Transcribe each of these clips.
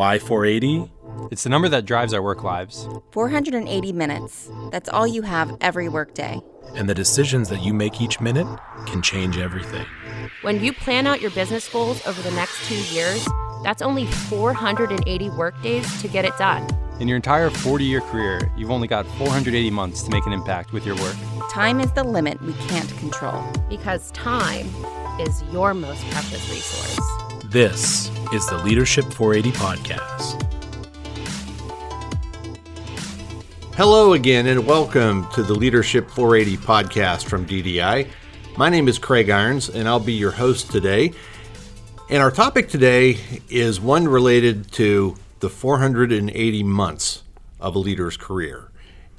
Why 480? It's the number that drives our work lives. 480 minutes. That's all you have every workday. And the decisions that you make each minute can change everything. When you plan out your business goals over the next two years, that's only 480 workdays to get it done. In your entire 40 year career, you've only got 480 months to make an impact with your work. Time is the limit we can't control. Because time is your most precious resource. This is the Leadership 480 Podcast. Hello again, and welcome to the Leadership 480 podcast from DDI. My name is Craig Irons, and I'll be your host today. And our topic today is one related to the 480 months of a leader's career,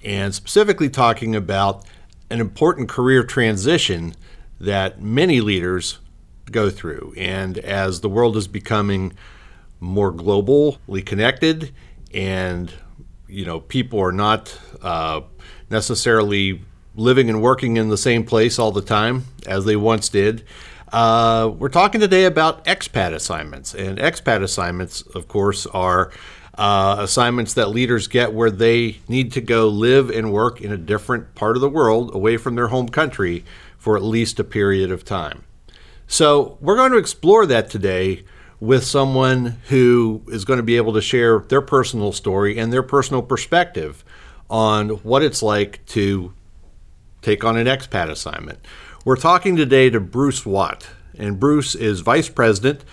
and specifically talking about an important career transition that many leaders go through. And as the world is becoming more globally connected and you know people are not uh, necessarily living and working in the same place all the time as they once did. Uh, we're talking today about expat assignments, and expat assignments, of course, are uh, assignments that leaders get where they need to go live and work in a different part of the world away from their home country for at least a period of time. So, we're going to explore that today with someone who is going to be able to share their personal story and their personal perspective on what it's like to take on an expat assignment. We're talking today to Bruce Watt, and Bruce is Vice President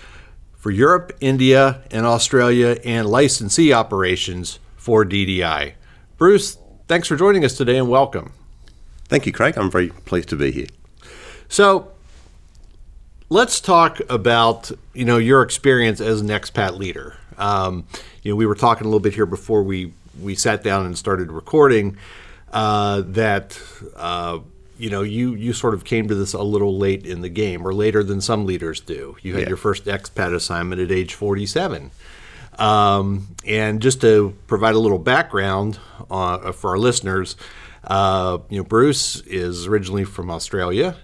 for Europe, India, and Australia and licensee operations for DDI. Bruce, thanks for joining us today and welcome. Thank you, Craig. I'm very pleased to be here. So, let's talk about you know your experience as an expat leader. Um, you know, we were talking a little bit here before we we sat down and started recording uh, that uh, you know you you sort of came to this a little late in the game, or later than some leaders do. You had Yeah. your first expat assignment at age forty seven. Um, and just to provide a little background uh, for our listeners, uh, you know, Bruce is originally from Australia.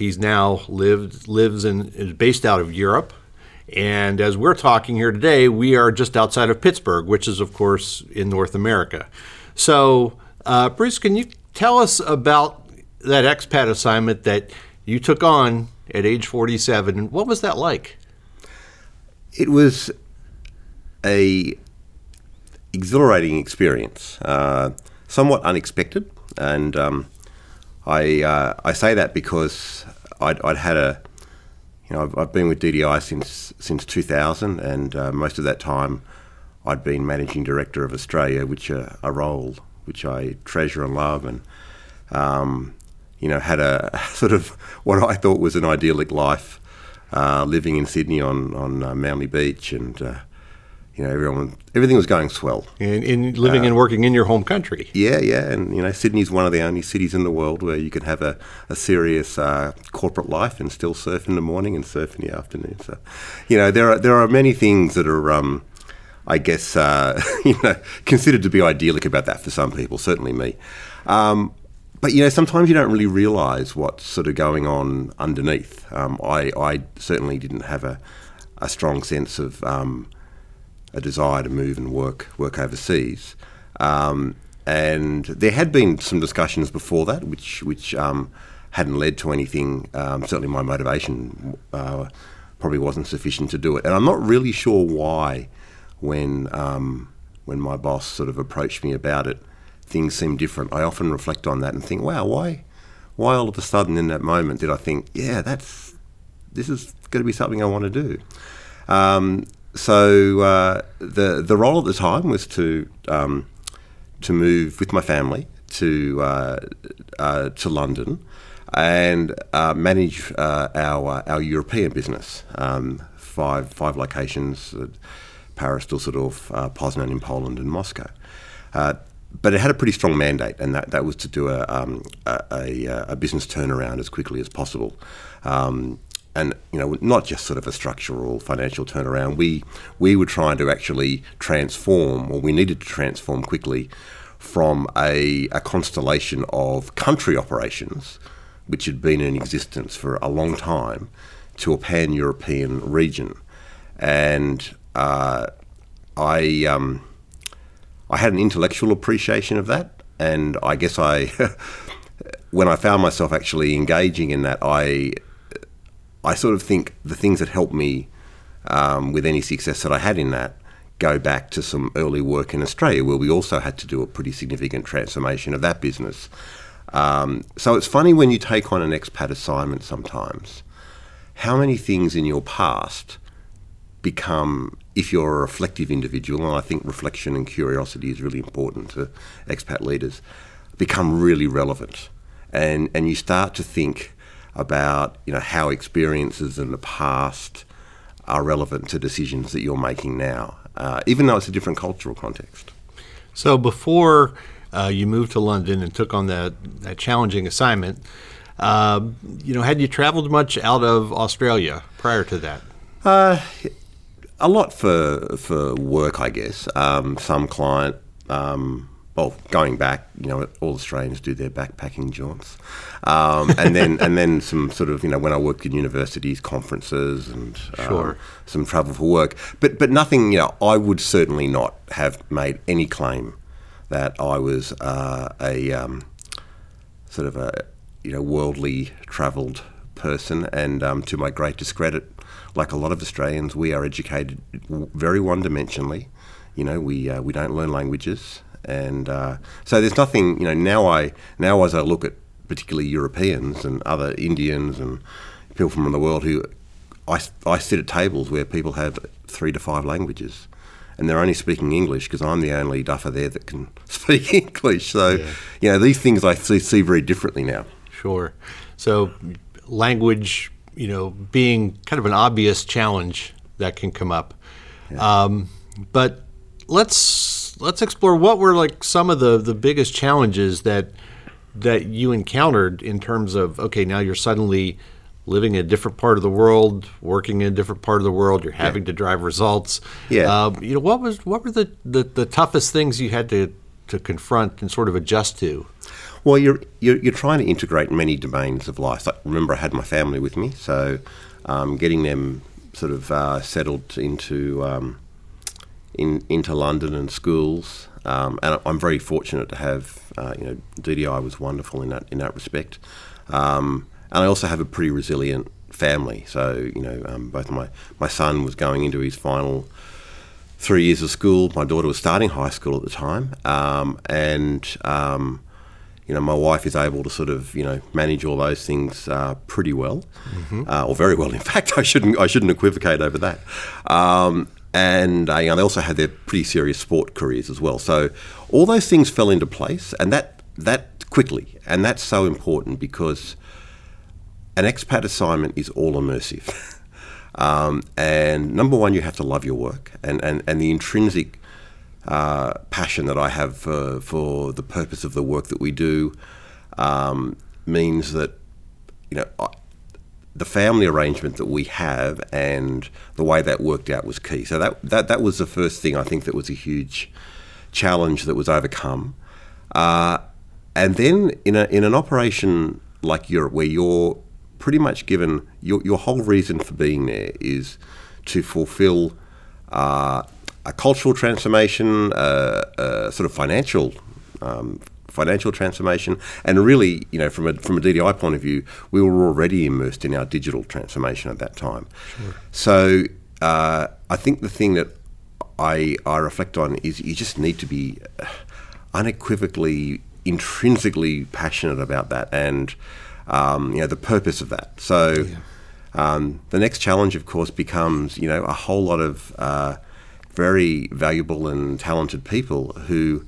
He's now lived lives and is based out of Europe, and as we're talking here today, we are just outside of Pittsburgh, which is of course in North America. So, uh, Bruce, can you tell us about that expat assignment that you took on at age 47, and what was that like? It was a exhilarating experience, uh, somewhat unexpected, and um, I uh, I say that because I'd, I'd had a you know I've, I've been with DDI since since 2000, and uh, most of that time I'd been managing director of Australia, which uh, a role which I treasure and love, and um, you know had a sort of what I thought was an idyllic life, uh, living in Sydney on on uh, Manly Beach, and uh, you know everyone everything was going swell. In, in living and working in your home country. Yeah, yeah, and you know Sydney's one of the only cities in the world where you can have a, a serious uh, corporate life and still surf in the morning and surf in the afternoon. So, you know, there are there are many things that are, um, I guess, uh, you know, considered to be idyllic about that for some people. Certainly me. Um, but you know, sometimes you don't really realise what's sort of going on underneath. Um, I, I certainly didn't have a, a strong sense of um, a desire to move and work work overseas. Um, and there had been some discussions before that, which which um, hadn't led to anything. Um, certainly, my motivation uh, probably wasn't sufficient to do it, and I'm not really sure why. When um, when my boss sort of approached me about it, things seemed different. I often reflect on that and think, wow, why why all of a sudden in that moment did I think, yeah, that's this is going to be something I want to do. Um, so uh, the the role at the time was to um, to move with my family to uh, uh, to London and uh, manage uh, our our European business. Um, five five locations: uh, Paris, Dusseldorf, uh, Poznan in Poland, and Moscow. Uh, but it had a pretty strong mandate, and that, that was to do a, um, a, a, a business turnaround as quickly as possible. Um, and you know, not just sort of a structural financial turnaround. We we were trying to actually transform, or we needed to transform quickly, from a, a constellation of country operations, which had been in existence for a long time, to a pan-European region. And uh, I I um, I had an intellectual appreciation of that, and I guess I when I found myself actually engaging in that, I I sort of think the things that helped me um, with any success that I had in that go back to some early work in Australia where we also had to do a pretty significant transformation of that business. Um, so it's funny when you take on an expat assignment sometimes, how many things in your past become, if you're a reflective individual, and I think reflection and curiosity is really important to expat leaders, become really relevant. And, and you start to think about you know how experiences in the past are relevant to decisions that you're making now, uh, even though it's a different cultural context. So before uh, you moved to London and took on that, that challenging assignment, uh, you know, had you traveled much out of Australia prior to that? Uh, a lot for for work, I guess. Um, some client um, well, going back, you know, all Australians do their backpacking jaunts, um, and then and then some sort of, you know, when I worked in universities, conferences, and um, sure. some travel for work. But but nothing, you know, I would certainly not have made any claim that I was uh, a um, sort of a you know worldly travelled person, and um, to my great discredit, like a lot of Australians, we are educated very one dimensionally. You know, we uh, we don't learn languages and uh, so there's nothing you know now I now as I look at particularly Europeans and other Indians and people from the world who I, I sit at tables where people have three to five languages and they're only speaking English because I'm the only duffer there that can speak English so yeah. you know these things I see, see very differently now sure so language you know being kind of an obvious challenge that can come up yeah. um, but let's let's explore what were like some of the the biggest challenges that that you encountered in terms of okay, now you're suddenly living in a different part of the world, working in a different part of the world. You're having yeah. to drive results. Yeah. Uh, you know what was what were the, the, the toughest things you had to to confront and sort of adjust to? Well, you're, you're, you're trying to integrate many domains of life. Like, remember, I had my family with me, so um, getting them sort of uh, settled into um, in, into London and schools. Um, and I'm very fortunate to have, uh, you know, DDI was wonderful in that in that respect. Um, and I also have a pretty resilient family. So you know, um, both my my son was going into his final three years of school. My daughter was starting high school at the time, um, and um, you know, my wife is able to sort of, you know, manage all those things uh, pretty well, mm-hmm. uh, or very well. In fact, I shouldn't I shouldn't equivocate over that. Um, and uh, you know, they also had their pretty serious sport careers as well. So all those things fell into place, and that that quickly, and that's so important because an expat assignment is all immersive. um, and number one, you have to love your work, and and, and the intrinsic uh, passion that I have for, for the purpose of the work that we do um, means that you know the family arrangement that we have and the way that worked out was key. So that that that was the first thing I think that was a huge challenge that was overcome. Uh, and then in a in an operation like Europe, where you're pretty much given your your whole reason for being there is to fulfil uh, a cultural transformation, uh, a sort of financial um, financial transformation, and really, you know, from a from a DDI point of view, we were already immersed in our digital transformation at that time. Sure. So uh, I think the thing that I I reflect on is you just need to be unequivocally, intrinsically passionate about that, and um, you know the purpose of that. So. Yeah. Um, the next challenge, of course, becomes you know a whole lot of uh, very valuable and talented people who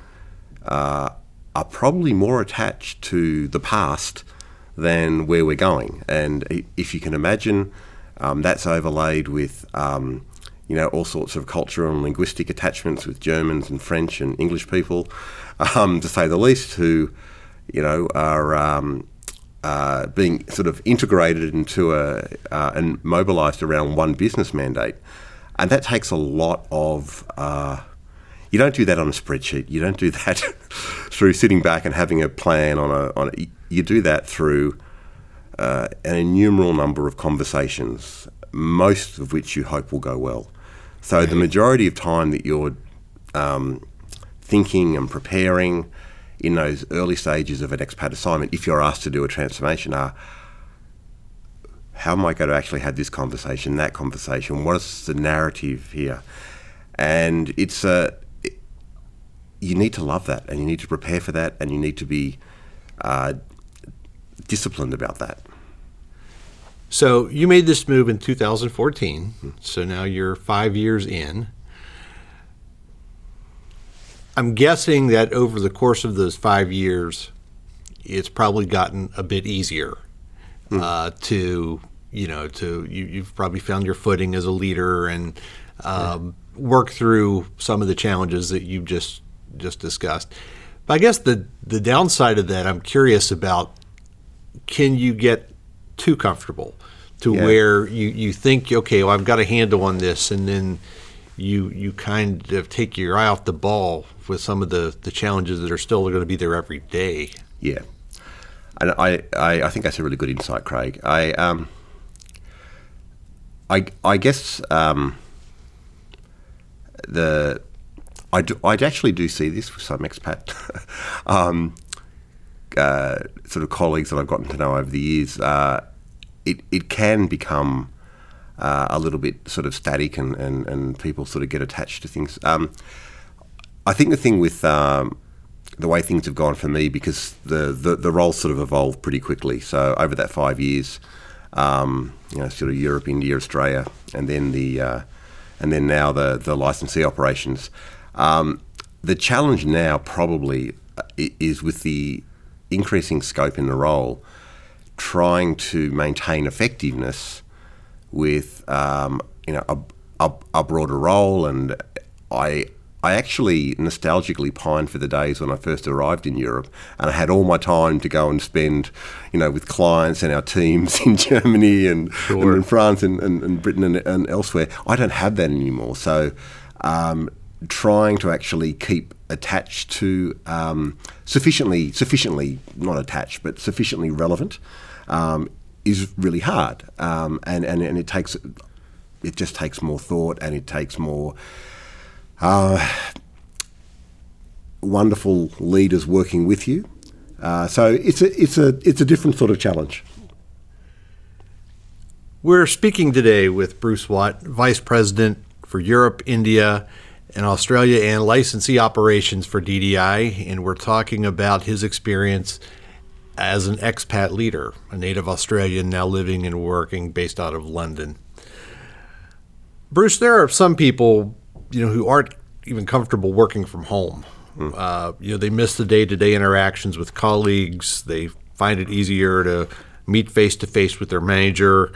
uh, are probably more attached to the past than where we're going. And if you can imagine, um, that's overlaid with um, you know all sorts of cultural and linguistic attachments with Germans and French and English people, um, to say the least, who you know are um, uh, being sort of integrated into a uh, and mobilised around one business mandate, and that takes a lot of uh, you don't do that on a spreadsheet. You don't do that through sitting back and having a plan on a on. A, you do that through uh, an innumerable number of conversations, most of which you hope will go well. So the majority of time that you're um, thinking and preparing in those early stages of an expat assignment, if you're asked to do a transformation, are how am I going to actually have this conversation, that conversation? What is the narrative here? And it's a, you need to love that and you need to prepare for that and you need to be uh, disciplined about that. So you made this move in 2014. So now you're five years in. I'm guessing that over the course of those five years, it's probably gotten a bit easier uh, to, you know, to you, you've probably found your footing as a leader and um, work through some of the challenges that you just just discussed. But I guess the the downside of that, I'm curious about. Can you get too comfortable to Yeah. where you, you think, okay, well, I've got a handle on this, and then you you kind of take your eye off the ball with some of the, the challenges that are still going to be there every day. Yeah, and I, I, I think that's a really good insight, Craig. I um, I, I guess um, the I do, I actually do see this with some expat um, uh, sort of colleagues that I've gotten to know over the years. Uh, it it can become uh, a little bit sort of static, and, and, and people sort of get attached to things. Um, I think the thing with um, the way things have gone for me, because the, the, the role sort of evolved pretty quickly. So over that five years, um, you know, sort of Europe, India, Australia, and then the uh, and then now the the licensee operations. Um, the challenge now probably uh, is with the increasing scope in the role, trying to maintain effectiveness with um, you know a, a, a broader role, and I I actually nostalgically pine for the days when I first arrived in Europe, and I had all my time to go and spend, you know, with clients and our teams in Germany and, and in France and, and, and Britain and, and elsewhere. I don't have that anymore, so. Um, trying to actually keep attached to um, sufficiently sufficiently not attached but sufficiently relevant um, is really hard. Um, and, and and it takes it just takes more thought and it takes more uh, wonderful leaders working with you. Uh, so it's a it's a it's a different sort of challenge. We're speaking today with Bruce Watt, Vice President for Europe, India, and Australia and licensee operations for DDI, and we're talking about his experience as an expat leader, a native Australian now living and working based out of London. Bruce, there are some people, you know, who aren't even comfortable working from home. Uh, you know, they miss the day-to-day interactions with colleagues. They find it easier to meet face to face with their manager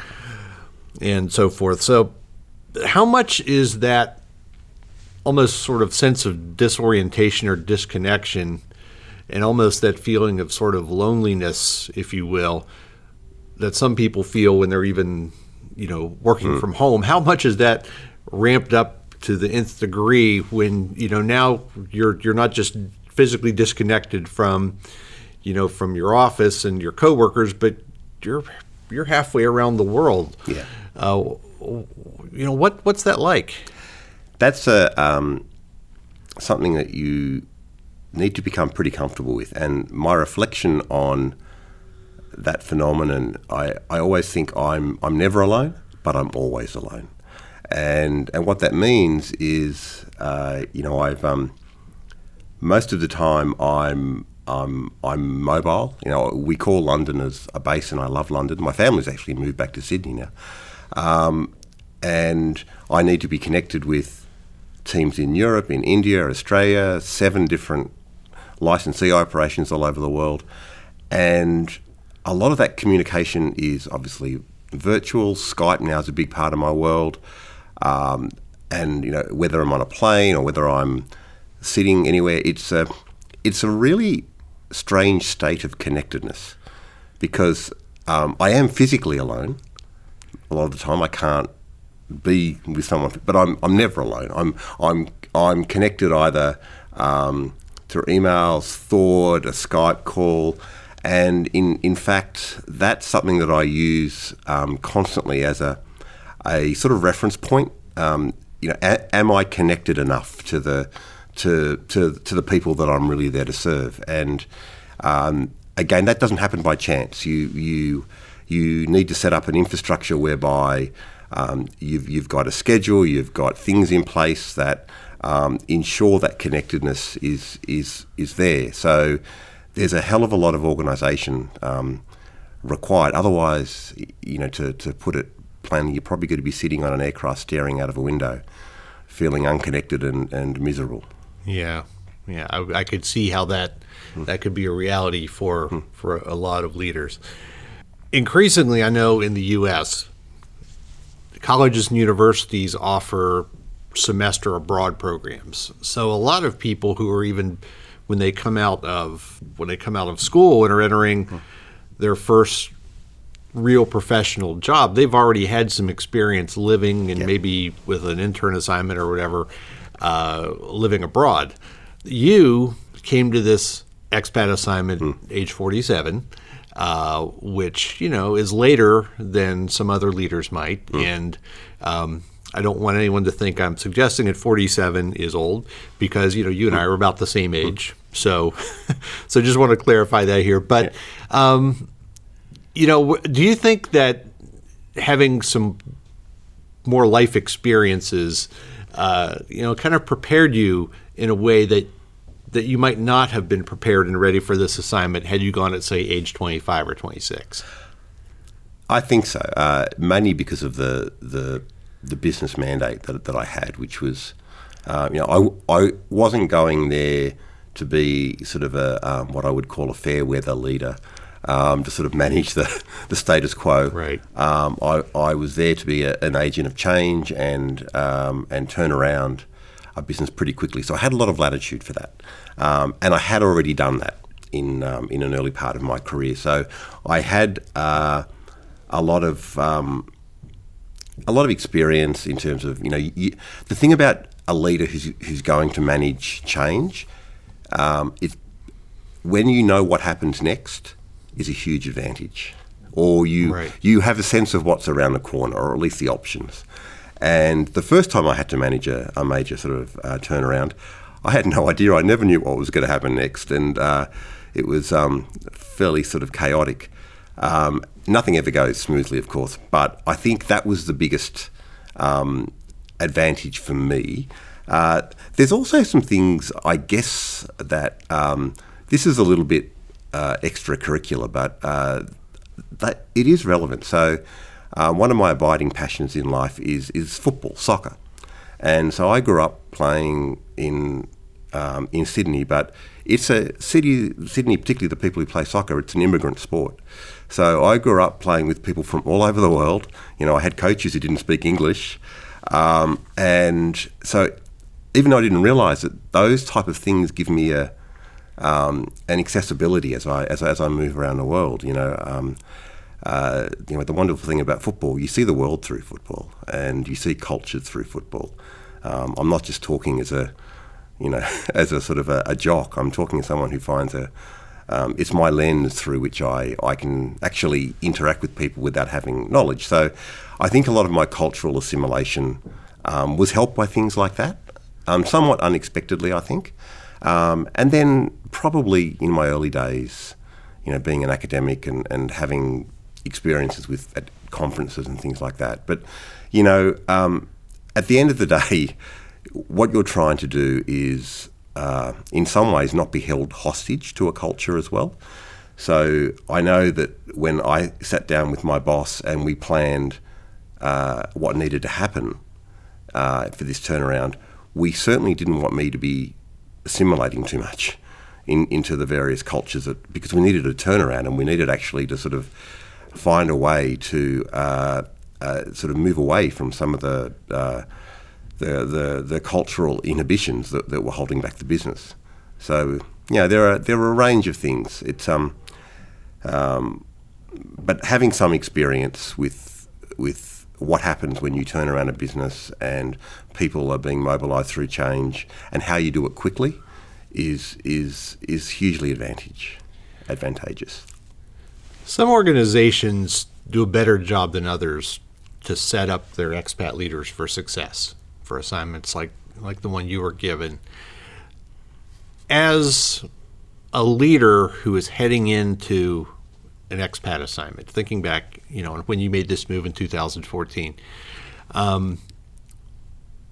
and so forth. So, how much is that almost sort of sense of disorientation or disconnection, and almost that feeling of sort of loneliness, if you will, that some people feel when they're even, you know, working from home? How much is that ramped up to the nth degree when you know now you're you're not just physically disconnected from, you know, from your office and your coworkers, but you're you're halfway around the world. Yeah. Uh, you know what what's that like? That's a um, something that you need to become pretty comfortable with. And my reflection on that phenomenon, I, I always think I'm I'm never alone, but I'm always alone. And and what that means is, uh, you know, I've um, most of the time I'm I'm I'm mobile. You know, we call London as a base, and I love London. My family's actually moved back to Sydney now, um, and I need to be connected with teams in Europe, in India, Australia, seven different licensee operations all over the world, and a lot of that communication is obviously virtual. Skype now is a big part of my world, um, and you know whether I'm on a plane or whether I'm sitting anywhere, it's a it's a really strange state of connectedness because um, I am physically alone. A lot of the time, I can't be with someone, but I'm I'm never alone. I'm I'm I'm connected either um, through emails, Thought, a Skype call, and in in fact, that's something that I use um, constantly as a a sort of reference point. Um, you know, a, am I connected enough to the to to to the people that I'm really there to serve. And um, again, that doesn't happen by chance. You you you need to set up an infrastructure whereby um, you've you've got a schedule, you've got things in place that um, ensure that connectedness is is is there. So there's a hell of a lot of organisation um, required. Otherwise, you know, to, to put it plainly, you're probably going to be sitting on an aircraft staring out of a window, feeling unconnected and, and miserable. Yeah, yeah, I, I could see how that that could be a reality for for a lot of leaders. Increasingly, I know in the U.S., colleges and universities offer semester abroad programs. So a lot of people who are even when they come out of when they come out of school and are entering their first real professional job, they've already had some experience living and maybe with an intern assignment or whatever, uh, living abroad. You came to this expat assignment age 47, uh, which, you know, is later than some other leaders might. And um, I don't want anyone to think I'm suggesting that 47 is old because, you know, you and I are about the same age. So, so just want to clarify that here. But, um, you know, do you think that having some more life experiences, uh, you know, kind of prepared you in a way that that you might not have been prepared and ready for this assignment had you gone at say age 25 or 26? I think so, uh, mainly because of the the, the business mandate that, that I had, which was, uh, you know, I, I wasn't going there to be sort of a um, what I would call a fair weather leader, um, to sort of manage the, the status quo. Right. Um, I, I was there to be a, an agent of change and um, and turn around a business pretty quickly. So I had a lot of latitude for that, um, and I had already done that in um, in an early part of my career. So I had uh, a lot of um, a lot of experience in terms of you know you, the thing about a leader who's who's going to manage change. Um, it, when you know what happens next is a huge advantage, or you Right. you have a sense of what's around the corner, or at least the options. And the first time I had to manage a, a major sort of uh, turnaround, I had no idea. I never knew what was going to happen next, and uh, it was um, fairly sort of chaotic. Um, nothing ever goes smoothly, of course, but I think that was the biggest um, advantage for me. Uh, there's also some things, I guess, that um, this is a little bit uh, extracurricular, but uh, that it is relevant. So, uh, one of my abiding passions in life is is football, soccer, and so I grew up playing in um, in Sydney, but it's a city, Sydney, particularly the people who play soccer, it's an immigrant sport. So I grew up playing with people from all over the world. You know, I had coaches who didn't speak English, um, and so even though I didn't realise it, those type of things give me a um, an accessibility as I, as as I move around the world. You know, um, uh, you know the wonderful thing about football, you see the world through football, and you see culture through football. Um, I'm not just talking as a you know as a sort of a, a jock. I'm talking as someone who finds a um, it's my lens through which I, I can actually interact with people without having knowledge. So I think a lot of my cultural assimilation um, was helped by things like that, um, somewhat unexpectedly, I think. Um, and then probably in my early days, you know, being an academic and, and having experiences with at conferences and things like that. But, you know, um, at the end of the day, what you're trying to do is, uh, in some ways, not be held hostage to a culture as well. So I know that when I sat down with my boss and we planned uh, what needed to happen uh, for this turnaround, we certainly didn't want me to be assimilating too much in, into the various cultures that, because we needed a turnaround and we needed actually to sort of find a way to uh, uh, sort of move away from some of the uh, the, the, the cultural inhibitions that, that were holding back the business. So, you know, there are there are a range of things. It's um, um, but having some experience with with what happens when you turn around a business and people are being mobilised through change and how you do it quickly is is is hugely advantage advantageous. Some organizations do a better job than others to set up their expat leaders for success for assignments like like the one you were given. as a leader who is heading into an expat assignment, thinking back, you know, when you made this move in 2014, um,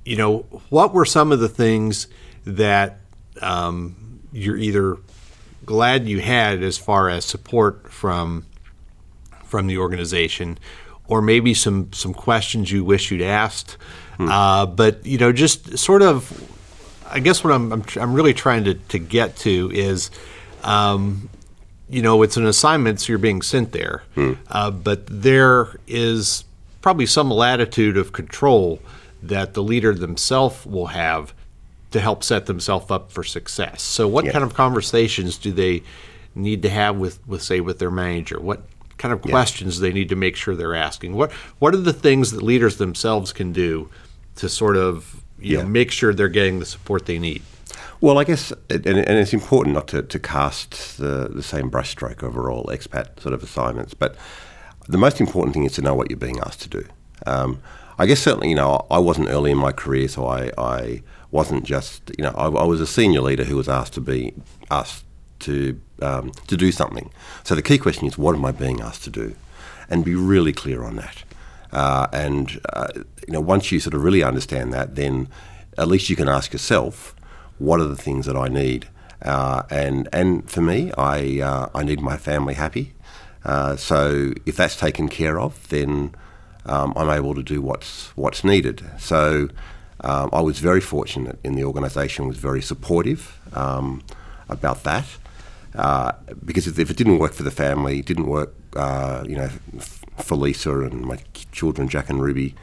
you know, what were some of the things that um, you're either glad you had as far as support from from the organization, or maybe some some questions you wish you'd asked. Hmm. Uh, but you know, just sort of, I guess what I'm I'm, I'm really trying to, to get to is, um, you know, it's an assignment, so you're being sent there, hmm. uh, but there is probably some latitude of control that the leader themselves will have to help set themselves up for success. So, what yeah. kind of conversations do they need to have with, with say, with their manager? What kind of questions yeah. they need to make sure they're asking? What What are the things that leaders themselves can do to sort of you yeah. know, make sure they're getting the support they need? Well, I guess, and, and it's important not to, to cast the, the same brushstroke over all expat sort of assignments, but the most important thing is to know what you're being asked to do. Um, I guess certainly, you know, I wasn't early in my career, so I, I wasn't just, you know, I, I, was a senior leader who was asked to be asked to um, to do something. So the key question is, what am I being asked to do, and be really clear on that. Uh, and uh, you know, once you sort of really understand that, then at least you can ask yourself, what are the things that I need? Uh, and and for me, I uh, I need my family happy. Uh, so if that's taken care of, then um, I'm able to do what's what's needed. So um, I was very fortunate in the organisation was very supportive um, about that uh, because if it didn't work for the family, it didn't work, uh, you know, for Lisa and my children Jack and Ruby,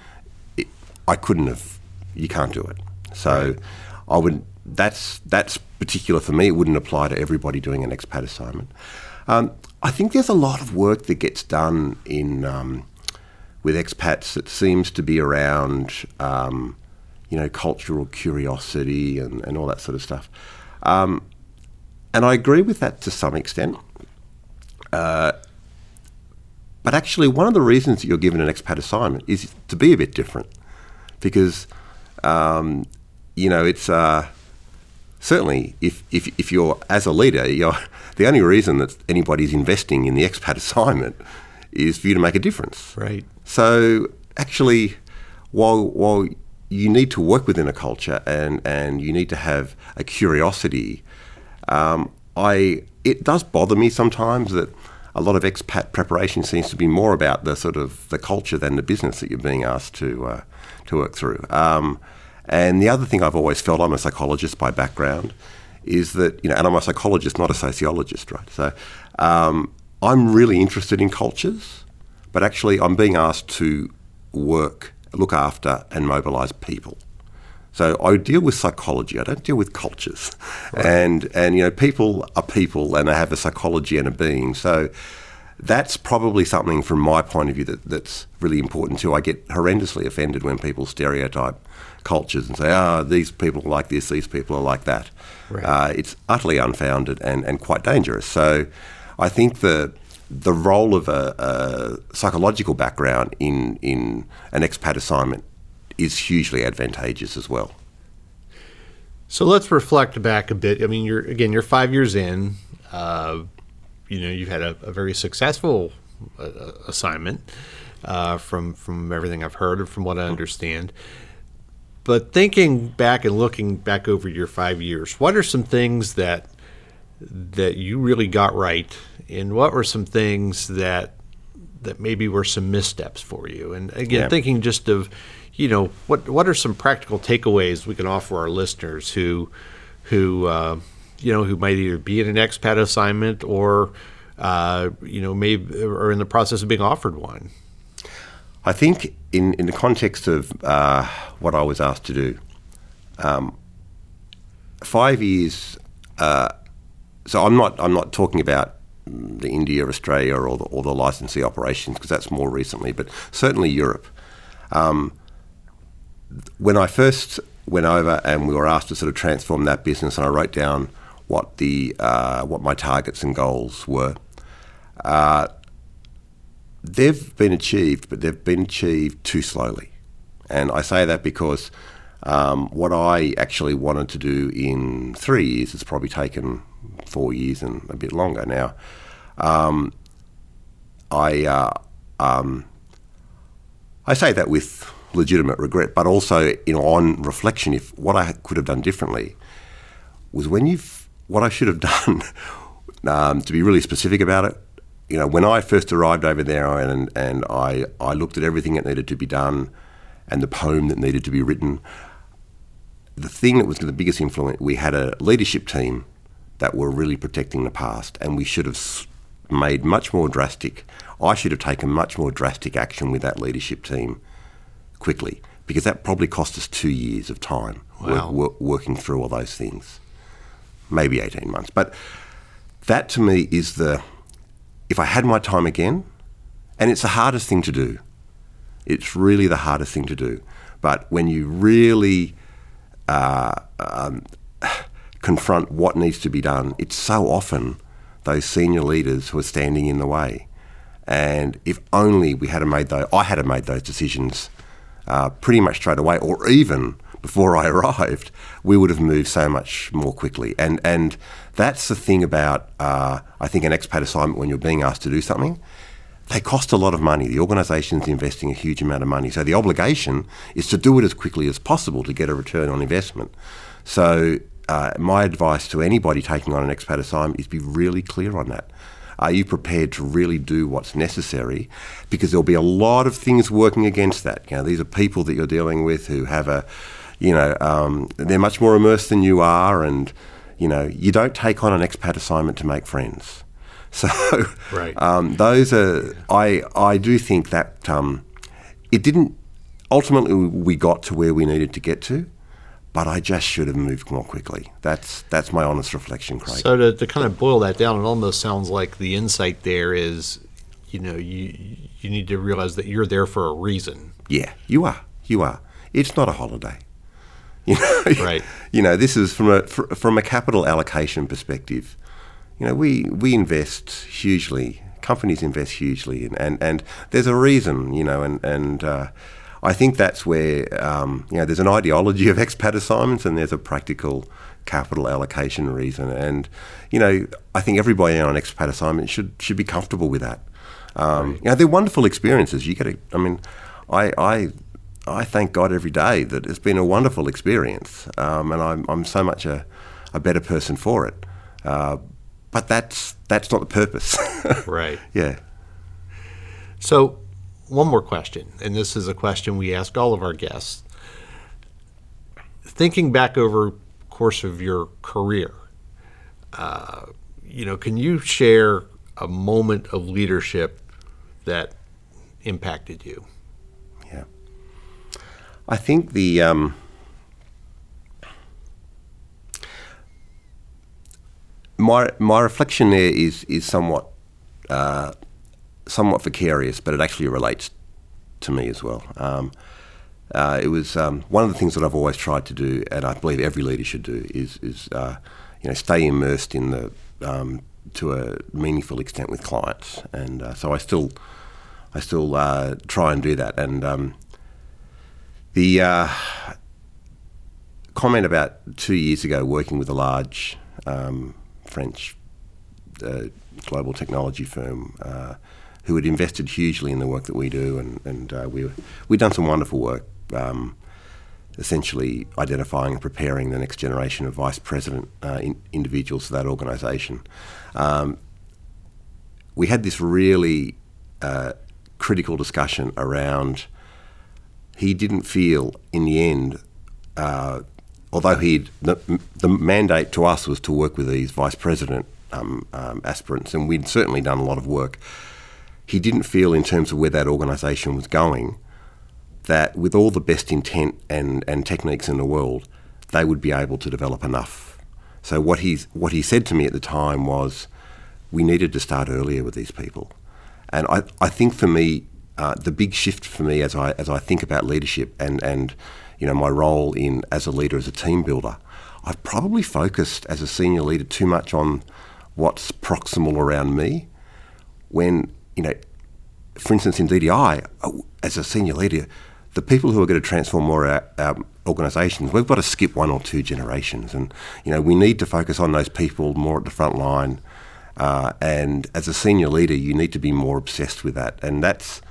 it, I couldn't have. You can't do it. So. I would. That's that's particular for me. It wouldn't apply to everybody doing an expat assignment. Um, I think there's a lot of work that gets done in um, with expats that seems to be around, um, you know, cultural curiosity and, and all that sort of stuff. Um, and I agree with that to some extent. Uh, but actually, one of the reasons that you're given an expat assignment is to be a bit different, because um, you know it's uh, certainly if, if if you're as a leader, you're the only reason that anybody's investing in the expat assignment is for you to make a difference. Right. So actually, while while you need to work within a culture and and you need to have a curiosity, um, I it does bother me sometimes that a lot of expat preparation seems to be more about the sort of the culture than the business that you're being asked to uh, to work through. Um, and the other thing I've always felt, I'm a psychologist by background, is that you know, and I'm a psychologist, not a sociologist, right? So um, I'm really interested in cultures, but actually I'm being asked to work, look after, and mobilise people. So I deal with psychology. I don't deal with cultures, right. and and you know people are people and they have a psychology and a being. So that's probably something from my point of view that, that's really important too. I get horrendously offended when people stereotype cultures and say, "Ah, oh, these people are like this, these people are like that." Right. Uh, it's utterly unfounded and, and quite dangerous. So I think the the role of a, a psychological background in in an expat assignment is hugely advantageous as well. So let's reflect back a bit. I mean, you're again, you're five years in. Uh, you know, you've had a, a very successful uh, assignment uh, from from everything I've heard and from what I understand. But thinking back and looking back over your five years, what are some things that that you really got right, and what were some things that that maybe were some missteps for you? And again, yeah. thinking just of you know, what what are some practical takeaways we can offer our listeners who who uh, you know who might either be in an expat assignment or uh, you know maybe are in the process of being offered one? I think in in the context of uh, what I was asked to do, um, five years. So I'm not I'm not talking about the India, Australia, or the, or the licensee operations because that's more recently, but certainly Europe. Um, when I first went over and we were asked to sort of transform that business, and I wrote down what the uh, what my targets and goals were. Uh, they've been achieved, but they've been achieved too slowly, and I say that because Um, what I actually wanted to do in three years has probably taken four years and a bit longer now. Um, I uh, um, I say that with legitimate regret, but also you know on reflection, if what I could have done differently was when you've what I should have done. um, to be really specific about it, you know, when I first arrived over there and and I I looked at everything that needed to be done, and the poem that needed to be written. The thing that was the biggest influence, we had a leadership team that were really protecting the past, and we should have made much more drastic. I should have taken much more drastic action with that leadership team quickly because that probably cost us two years of time Wow. work, work, working through all those things, maybe 18 months. But that to me is the, if I had my time again, and it's the hardest thing to do. It's really the hardest thing to do. But when you really uh, um, confront what needs to be done, it's so often those senior leaders who are standing in the way. And if only we had made those, I had made those decisions uh, pretty much straight away, or even before I arrived, we would have moved so much more quickly. And and that's the thing about uh, I think an expat assignment when you're being asked to do something. They cost a lot of money. The organisation's investing a huge amount of money. So the obligation is to do it as quickly as possible to get a return on investment. So uh, my advice to anybody taking on an expat assignment is be really clear on that. Are you prepared to really do what's necessary? Because there'll be a lot of things working against that. You know, these are people that you're dealing with who have a, you know, um, they're much more immersed than you are, and you know, you don't take on an expat assignment to make friends. So, Right. um, those are I I do think that um, it didn't ultimately we got to where we needed to get to, but I just should have moved more quickly. That's that's my honest reflection, Craig. So to, to kind of boil that down, it almost sounds like the insight there is, you know, you you need to realize that you're there for a reason. Yeah, you are. You are. It's not a holiday. You know, Right. You know, this is from a from a capital allocation perspective. You know, we we invest hugely. Companies invest hugely, and and, and there's a reason. You know, and and. Uh, I think that's where um, you know there's an ideology of expat assignments and there's a practical capital allocation reason, and you know I think everybody on an expat assignment should should be comfortable with that. Um, You know, they're wonderful experiences. You get to, I mean, I, I, I thank God every day that it's been a wonderful experience, um, and I'm, I'm so much a, a better person for it. Uh, but that's that's not the purpose. Right. yeah. So, one more question, and this is a question we ask all of our guests. Thinking back over course of your career, uh, you know, can you share a moment of leadership that impacted you? Yeah. I think the um, my my reflection there is is somewhat uh, somewhat vicarious, but it actually relates to me as well. Um, uh, it was um, one of the things that I've always tried to do, and I believe every leader should do, is is uh, you know stay immersed in the um, to a meaningful extent with clients, and uh, so I still I still uh, try and do that. And um, the uh, comment about two years ago working with a large um, French uh, global technology firm who had invested hugely in the work that we do, and, and uh, we we'd done some wonderful work. Um, essentially identifying and preparing the next generation of vice president uh, in, individuals for that organisation. Um, we had this really uh, critical discussion around. He didn't feel, in the end, uh, although he the, the mandate to us was to work with these vice president um, um, aspirants, and we'd certainly done a lot of work. He didn't feel, in terms of where that organisation was going, that with all the best intent and, and techniques in the world, they would be able to develop enough. So what he what he said to me at the time was, we needed to start earlier with these people, and I, I think for me uh, the big shift for me as I as I think about leadership and and you know my role in as a leader as a team builder, I've probably focused as a senior leader too much on what's proximal around me, when you know, for instance in DDI uh, as a senior leader, the people who are going to transform more our, our organisations, we've got to skip one or two generations, and you know we need to focus on those people more at the front line. Uh, and as a senior leader, you need to be more obsessed with that, and that's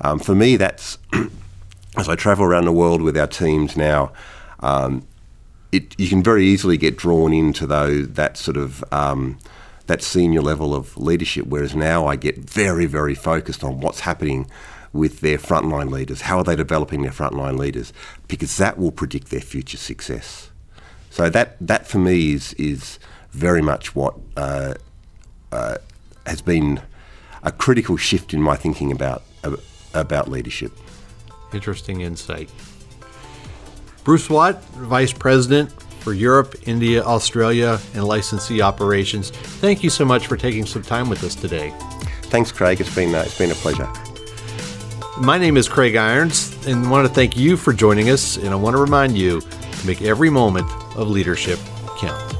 um, for me. That's as I travel around the world with our teams now. Um, it, you can very easily get drawn into those that sort of um, that senior level of leadership. Whereas now I get very, very focused on what's happening with their frontline leaders. How are they developing their frontline leaders? Because that will predict their future success. So that that for me is is very much what uh, uh, has been a critical shift in my thinking about about leadership. Interesting insight. Bruce Watt, Vice President for Europe, India, Australia, and licensee operations. Thank you so much for taking some time with us today. Thanks, Craig. It's been uh, it's been a pleasure. My name is Craig Irons, and I want to thank you for joining us. And I want to remind you to make every moment of leadership count.